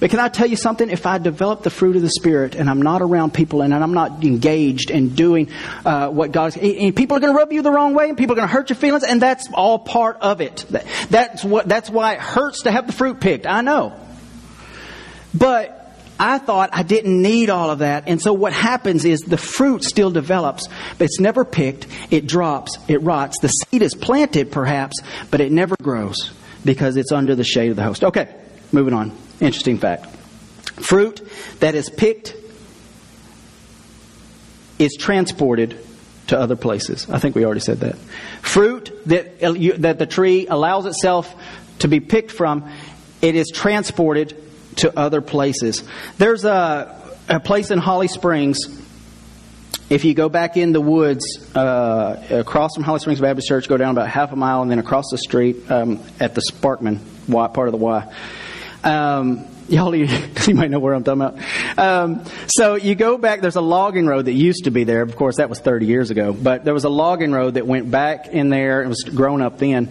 But can I tell you something? If I develop the fruit of the Spirit and I'm not around people and I'm not engaged in doing uh, what God is, people are going to rub you the wrong way and people are going to hurt your feelings, and that's all part of it. That's what. That's why it hurts to have the fruit picked. I know. But I thought I didn't need all of that. And so what happens is the fruit still develops, but it's never picked. It drops. It rots. The seed is planted perhaps, but it never grows because it's under the shade of the host. Okay, moving on. Interesting fact. Fruit that is picked is transported to other places. I think we already said that. Fruit that, uh, that the tree allows itself to be picked from, it is transported to other places. There's a, a place in Holly Springs if you go back in the woods uh, across from Holly Springs Baptist Church, go down about half a mile, and then across the street um, at the Sparkman y, part of the Y. Um, y'all, you, you might know where I'm talking about. Um, so you go back. There's a logging road that used to be there. Of course, that was 30 years ago. But there was a logging road that went back in there. It was grown up then.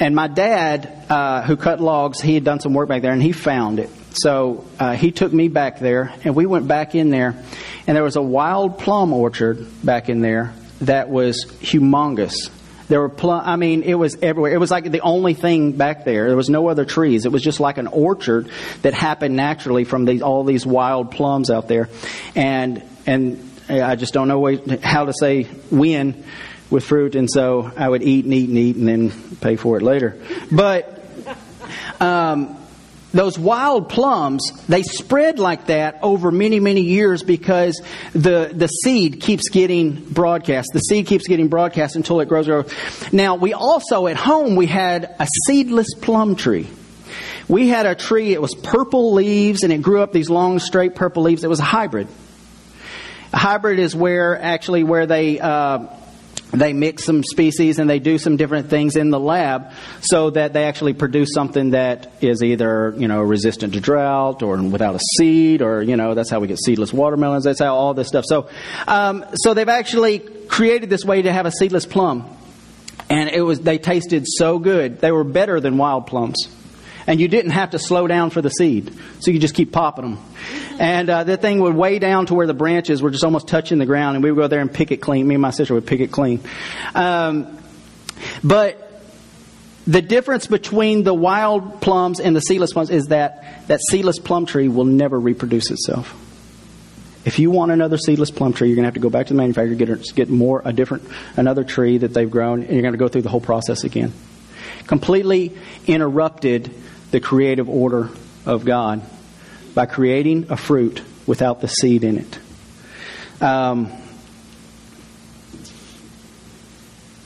And my dad, uh, who cut logs, he had done some work back there, and he found it. So uh, he took me back there, and we went back in there, and there was a wild plum orchard back in there that was humongous. There were plum. I mean, it was everywhere. It was like the only thing back there. There was no other trees. It was just like an orchard that happened naturally from these all these wild plums out there, and and I just don't know how to say when with fruit, and so I would eat and eat and eat and then pay for it later. But um, those wild plums, they spread like that over many, many years because the, the seed keeps getting broadcast. The seed keeps getting broadcast until it grows. Now, we also, at home, we had a seedless plum tree. We had a tree, it was purple leaves, and it grew up these long, straight purple leaves. It was a hybrid. A hybrid is where, actually, where they, uh, they mix some species and they do some different things in the lab so that they actually produce something that is either you know resistant to drought or without a seed or you know that's how we get seedless watermelons. That's how all this stuff. So um, so they've actually created this way to have a seedless plum. And it was they tasted so good. They were better than wild plums and you didn't have to slow down for the seed, so you just keep popping them. And uh, the thing would weigh down to where the branches were just almost touching the ground, and we would go there and pick it clean. Me and my sister would pick it clean. Um, but the difference between the wild plums and the seedless plums is that that seedless plum tree will never reproduce itself. If you want another seedless plum tree, you're going to have to go back to the manufacturer, get, get more a different another tree that they've grown, and you're going to go through the whole process again. Completely interrupted the creative order of God by creating a fruit without the seed in it. Um,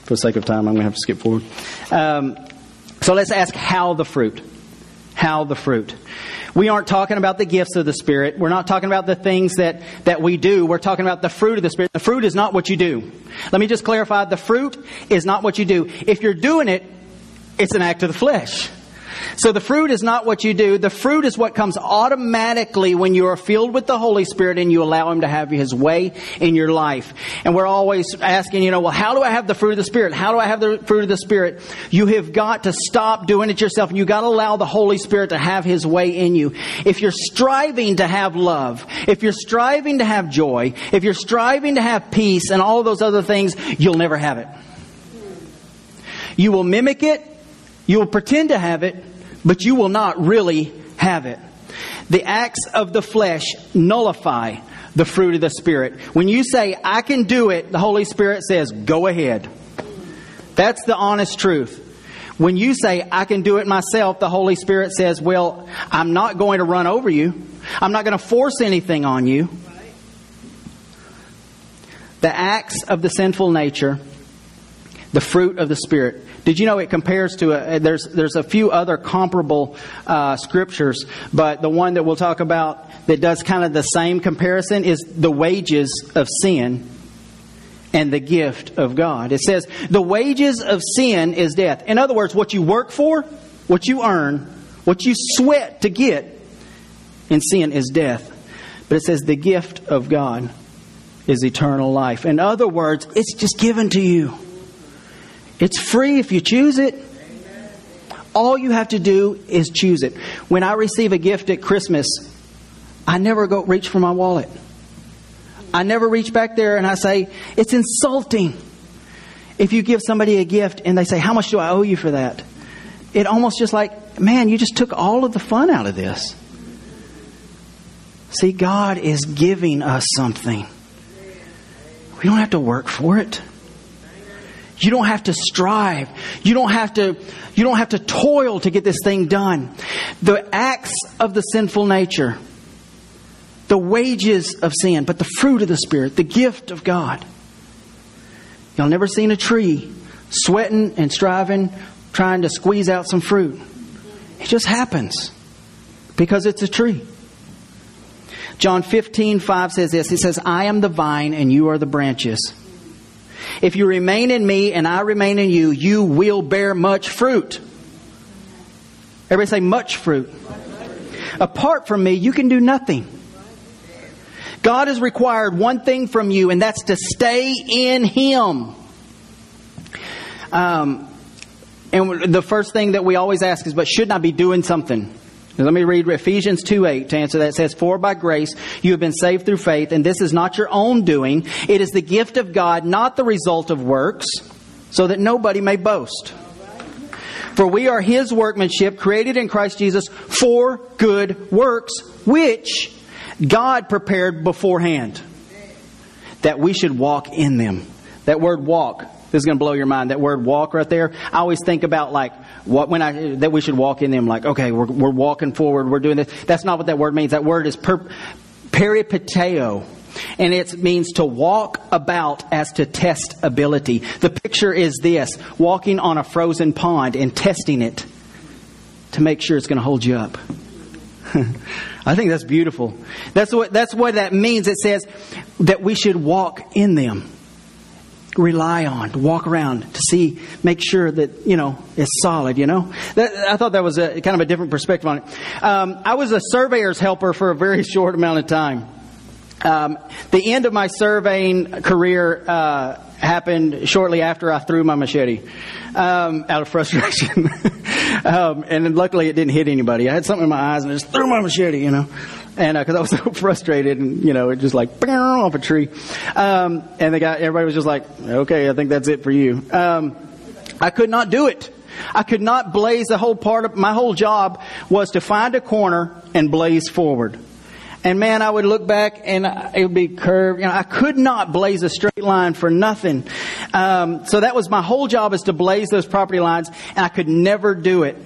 for the sake of time, I'm going to have to skip forward. Um, so let's ask how the fruit. How the fruit. We aren't talking about the gifts of the Spirit. We're not talking about the things that, that we do. We're talking about the fruit of the Spirit. The fruit is not what you do. Let me just clarify the fruit is not what you do. If you're doing it, it's an act of the flesh. So the fruit is not what you do. The fruit is what comes automatically when you are filled with the Holy Spirit and you allow Him to have His way in your life. And we're always asking, you know, well, how do I have the fruit of the Spirit? How do I have the fruit of the Spirit? You have got to stop doing it yourself you got to allow the Holy Spirit to have His way in you. If you're striving to have love, if you're striving to have joy, if you're striving to have peace and all those other things, you'll never have it. You will mimic it. You will pretend to have it, but you will not really have it. The acts of the flesh nullify the fruit of the Spirit. When you say, I can do it, the Holy Spirit says, go ahead. That's the honest truth. When you say, I can do it myself, the Holy Spirit says, well, I'm not going to run over you. I'm not going to force anything on you. The acts of the sinful nature, the fruit of the Spirit, did you know it compares to a, there's there's a few other comparable uh, scriptures, but the one that we'll talk about that does kind of the same comparison is the wages of sin and the gift of God. It says the wages of sin is death. In other words, what you work for, what you earn, what you sweat to get in sin is death. But it says the gift of God is eternal life. In other words, it's just given to you. It's free if you choose it. All you have to do is choose it. When I receive a gift at Christmas, I never go reach for my wallet. I never reach back there and I say, it's insulting. If you give somebody a gift and they say, How much do I owe you for that? It almost just like, man, you just took all of the fun out of this. See, God is giving us something. We don't have to work for it. You don't have to strive. You don't have to, you don't have to toil to get this thing done. The acts of the sinful nature, the wages of sin, but the fruit of the Spirit, the gift of God. Y'all never seen a tree sweating and striving, trying to squeeze out some fruit. It just happens because it's a tree. John 15, 5 says this. He says, I am the vine and you are the branches. If you remain in me and I remain in you, you will bear much fruit. Everybody say much fruit. Apart from me, you can do nothing. God has required one thing from you, and that's to stay in Him. Um, and the first thing that we always ask is, but shouldn't I be doing something? Let me read Ephesians 2 8 to answer that. Says, For by grace you have been saved through faith, and this is not your own doing. It is the gift of God, not the result of works, so that nobody may boast. For we are his workmanship, created in Christ Jesus for good works, which God prepared beforehand, that we should walk in them. That word walk this is going to blow your mind. That word walk right there. I always think about like what when I that we should walk in them. Like okay, we're we're walking forward. We're doing this. That's not what that word means. That word is per, peripateo. And it means to walk about as to test ability. The picture is this walking on a frozen pond and testing it to make sure it's going to hold you up. I think that's beautiful. That's what, that's what that means. It says that we should walk in them rely on to walk around to see make sure that you know it's solid you know that, i thought that was a kind of a different perspective on it um, i was a surveyor's helper for a very short amount of time um, the end of my surveying career uh, happened shortly after I threw my machete um, out of frustration. um, and luckily it didn't hit anybody. I had something in my eyes and I just threw my machete, you know and because uh, I was so frustrated, and you know, it just like off a tree, um, and the guy, everybody was just like, "Okay, I think that's it for you." Um, I could not do it. I could not blaze the whole part of my whole job was to find a corner and blaze forward. And man, I would look back and it would be curved. You know, I could not blaze a straight line for nothing. Um, so that was my whole job is to blaze those property lines, and I could never do it.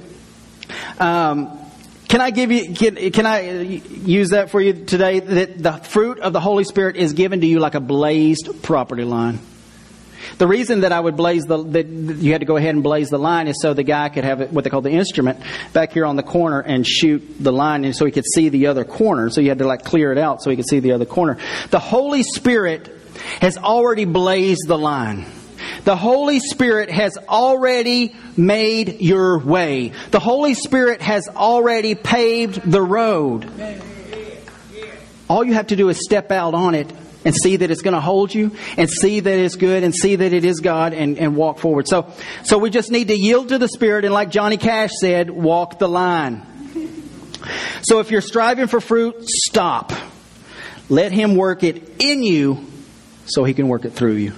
Um, can I give you, can, can I use that for you today? That the fruit of the Holy Spirit is given to you like a blazed property line. The reason that I would blaze the, that you had to go ahead and blaze the line is so the guy could have what they call the instrument back here on the corner and shoot the line and so he could see the other corner. So you had to like clear it out so he could see the other corner. The Holy Spirit has already blazed the line. The Holy Spirit has already made your way. The Holy Spirit has already paved the road. All you have to do is step out on it and see that it's going to hold you and see that it's good and see that it is God and, and walk forward. So, so we just need to yield to the Spirit and like Johnny Cash said, walk the line. So if you're striving for fruit, stop. Let Him work it in you so He can work it through you.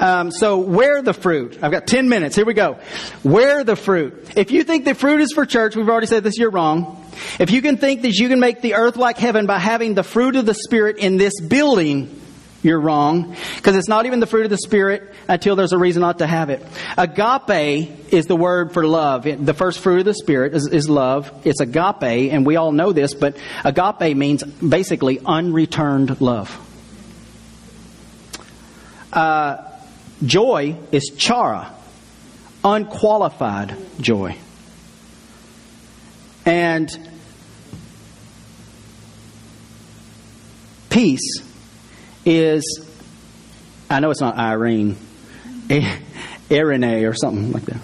Um, so where the fruit? I've got 10 minutes. Here we go. Where the fruit? If you think the fruit is for church, we've already said this, you're wrong. If you can think that you can make the earth like heaven by having the fruit of the Spirit in this building, you're wrong. Because it's not even the fruit of the Spirit until there's a reason not to have it. Agape is the word for love. The first fruit of the Spirit is, is love. It's agape, and we all know this, but agape means basically unreturned love. Uh, Joy is chara, unqualified joy. And peace is, I know it's not Irene, Irene or something like that.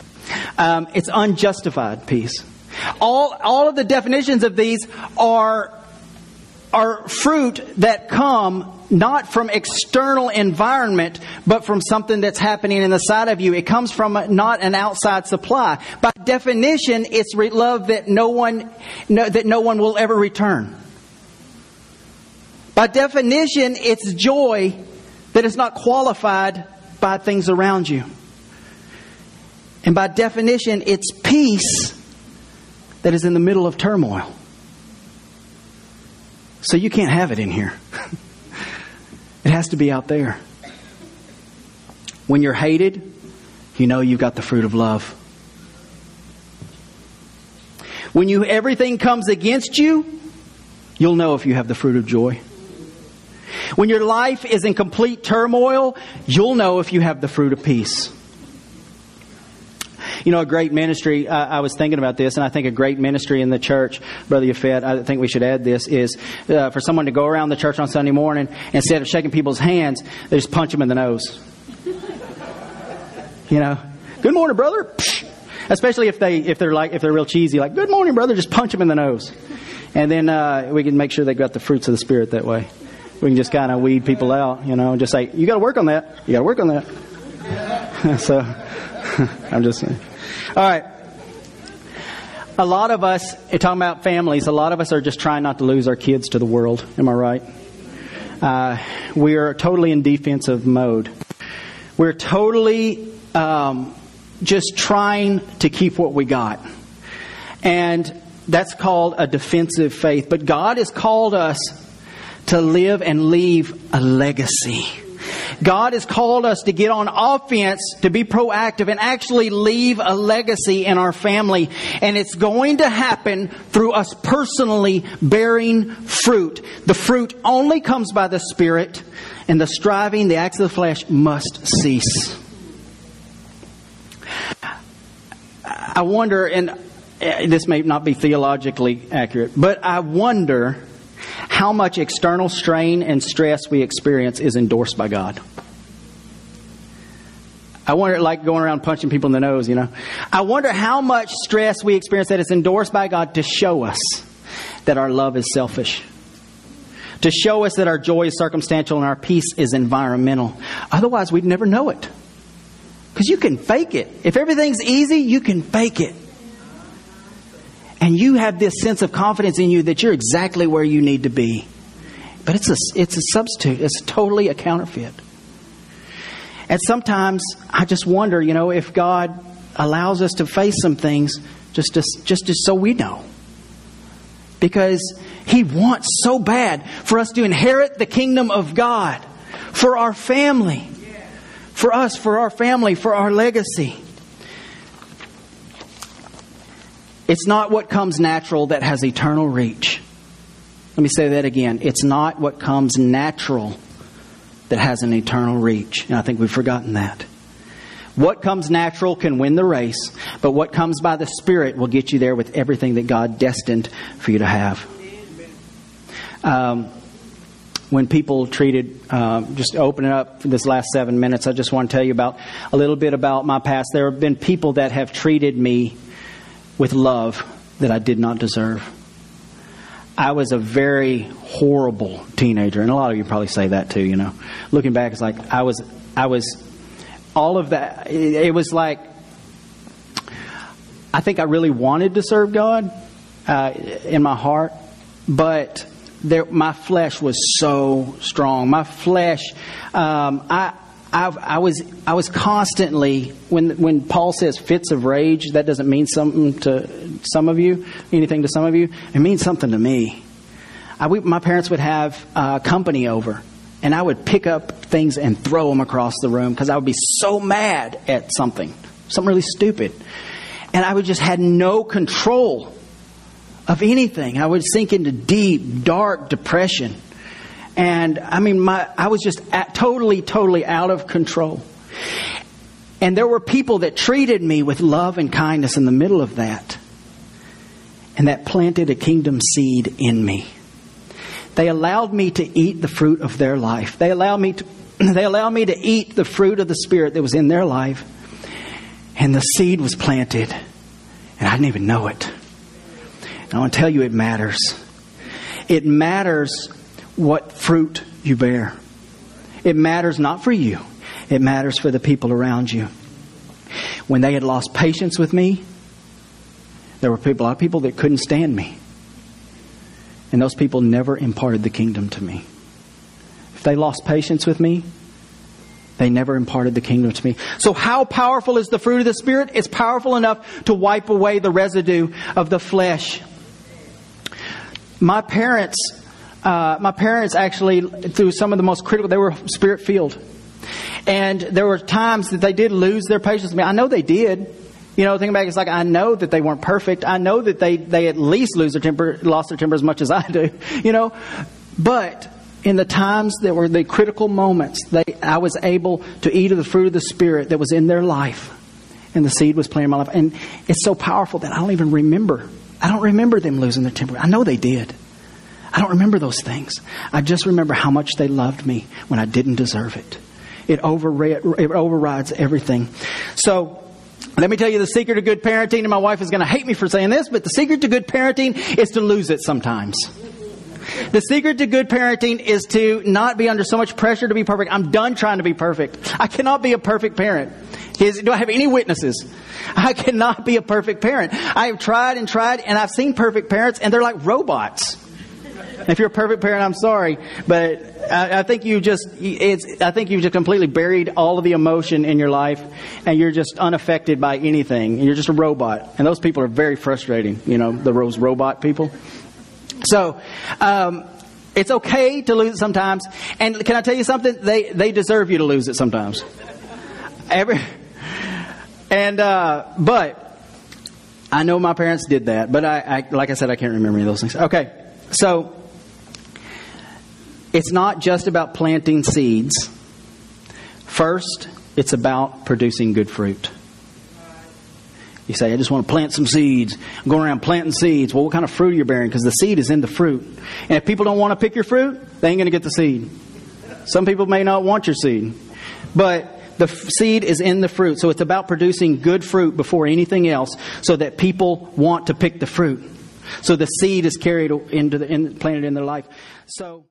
Um, it's unjustified peace. All, all of the definitions of these are, are fruit that come not from external environment, but from something that's happening in the side of you. It comes from not an outside supply. By definition, it's love that no one, no, that no one will ever return. By definition, it's joy that is not qualified by things around you. And by definition, it's peace that is in the middle of turmoil. So you can't have it in here. Has to be out there. When you're hated, you know you've got the fruit of love. When you everything comes against you, you'll know if you have the fruit of joy. When your life is in complete turmoil, you'll know if you have the fruit of peace. You know, a great ministry, I, I was thinking about this, and I think a great ministry in the church, Brother Yafet, I think we should add this, is uh, for someone to go around the church on Sunday morning, instead of shaking people's hands, they just punch them in the nose. You know, good morning, brother. Especially if they if they're like if they're real cheesy, like good morning, brother. Just punch them in the nose, and then uh, we can make sure they got the fruits of the spirit that way. We can just kind of weed people out, you know, just say you got to work on that. You got to work on that. so I'm just saying. All right. A lot of us, talking about families, a lot of us are just trying not to lose our kids to the world. Am I right? Uh, we are totally in defensive mode. We're totally um, just trying to keep what we got. And that's called a defensive faith. But God has called us to live and leave a legacy. God has called us to get on offense, to be proactive, and actually leave a legacy in our family. And it's going to happen through us personally bearing fruit. The fruit only comes by the Spirit, and the striving, the acts of the flesh must cease. I wonder, and uh, this may not be theologically accurate, but I wonder how much external strain and stress we experience is endorsed by God. I wonder, like going around punching people in the nose, you know. I wonder how much stress we experience that is endorsed by God to show us that our love is selfish. To show us that our joy is circumstantial and our peace is environmental. Otherwise, we'd never know it. Because you can fake it. If everything's easy, you can fake it. And you have this sense of confidence in you that you're exactly where you need to be. But it's a, it's a substitute, it's totally a counterfeit. And sometimes I just wonder, you know, if God allows us to face some things just, just, just, just so we know. Because He wants so bad for us to inherit the kingdom of God, for our family for us, for our family, for our legacy. It's not what comes natural that has eternal reach. Let me say that again. It's not what comes natural that has an eternal reach. And I think we've forgotten that. What comes natural can win the race, but what comes by the Spirit will get you there with everything that God destined for you to have. Um, when people treated, uh, just open it up for this last seven minutes, I just want to tell you about a little bit about my past. There have been people that have treated me with love that I did not deserve. I was a very horrible teenager, and a lot of you probably say that too. You know, looking back, it's like I was, I was, all of that. It, it was like I think I really wanted to serve God uh, in my heart, but there, my flesh was so strong. My flesh, um, I, I, I, was, I was constantly when when Paul says fits of rage. That doesn't mean something to some of you, anything to some of you. It means something to me. I, we, my parents would have uh, company over, and I would pick up things and throw them across the room because I would be so mad at something, something really stupid, and I would just had no control of anything. I would sink into deep, dark depression. And I mean, my, I was just at, totally, totally out of control. And there were people that treated me with love and kindness in the middle of that. And that planted a kingdom seed in me. They allowed me to eat the fruit of their life. They allowed me to, they allowed me to eat the fruit of the Spirit that was in their life. And the seed was planted. And I didn't even know it. I want to tell you it matters. It matters what fruit you bear. It matters not for you, it matters for the people around you. When they had lost patience with me, there were people, a lot of people that couldn't stand me. And those people never imparted the kingdom to me. If they lost patience with me, they never imparted the kingdom to me. So how powerful is the fruit of the Spirit? It's powerful enough to wipe away the residue of the flesh my parents, uh, my parents actually, through some of the most critical, they were spirit filled. And there were times that they did lose their patience with me. I know they did. You know, thinking back, it's like I know that they weren't perfect. I know that they, they at least lose their temper, lost their temper as much as I do. You know, but in the times that were the critical moments, they, I was able to eat of the fruit of the Spirit that was in their life. and the seed was planted in my life. And it's so powerful that I don't even remember. I don't remember them losing their temper. I know they did. I don't remember those things. I just remember how much they loved me when I didn't deserve it. It, overri- it overrides everything. So, let me tell you the secret of good parenting, and my wife is going to hate me for saying this, but the secret to good parenting is to lose it sometimes. The secret to good parenting is to not be under so much pressure to be perfect. I'm done trying to be perfect. I cannot be a perfect parent. Is, do I have any witnesses? I cannot be a perfect parent. I have tried and tried, and I've seen perfect parents, and they're like robots. If you're a perfect parent, I'm sorry, but I, I think you just it's I think you've just completely buried all of the emotion in your life, and you're just unaffected by anything. You're just a robot, and those people are very frustrating. You know, the those robot people. So. Um, it's okay to lose it sometimes, and can I tell you something? They they deserve you to lose it sometimes. Every and uh, but I know my parents did that, but I, I like I said I can't remember any of those things. Okay, so it's not just about planting seeds. First, it's about producing good fruit. You say, I just want to plant some seeds. I'm going around planting seeds. Well, what kind of fruit are you bearing? Because the seed is in the fruit. And if people don't want to pick your fruit, they ain't going to get the seed. Some people may not want your seed. But the seed is in the fruit. So it's about producing good fruit before anything else so that people want to pick the fruit. So the seed is carried into the, in, planted in their life. So.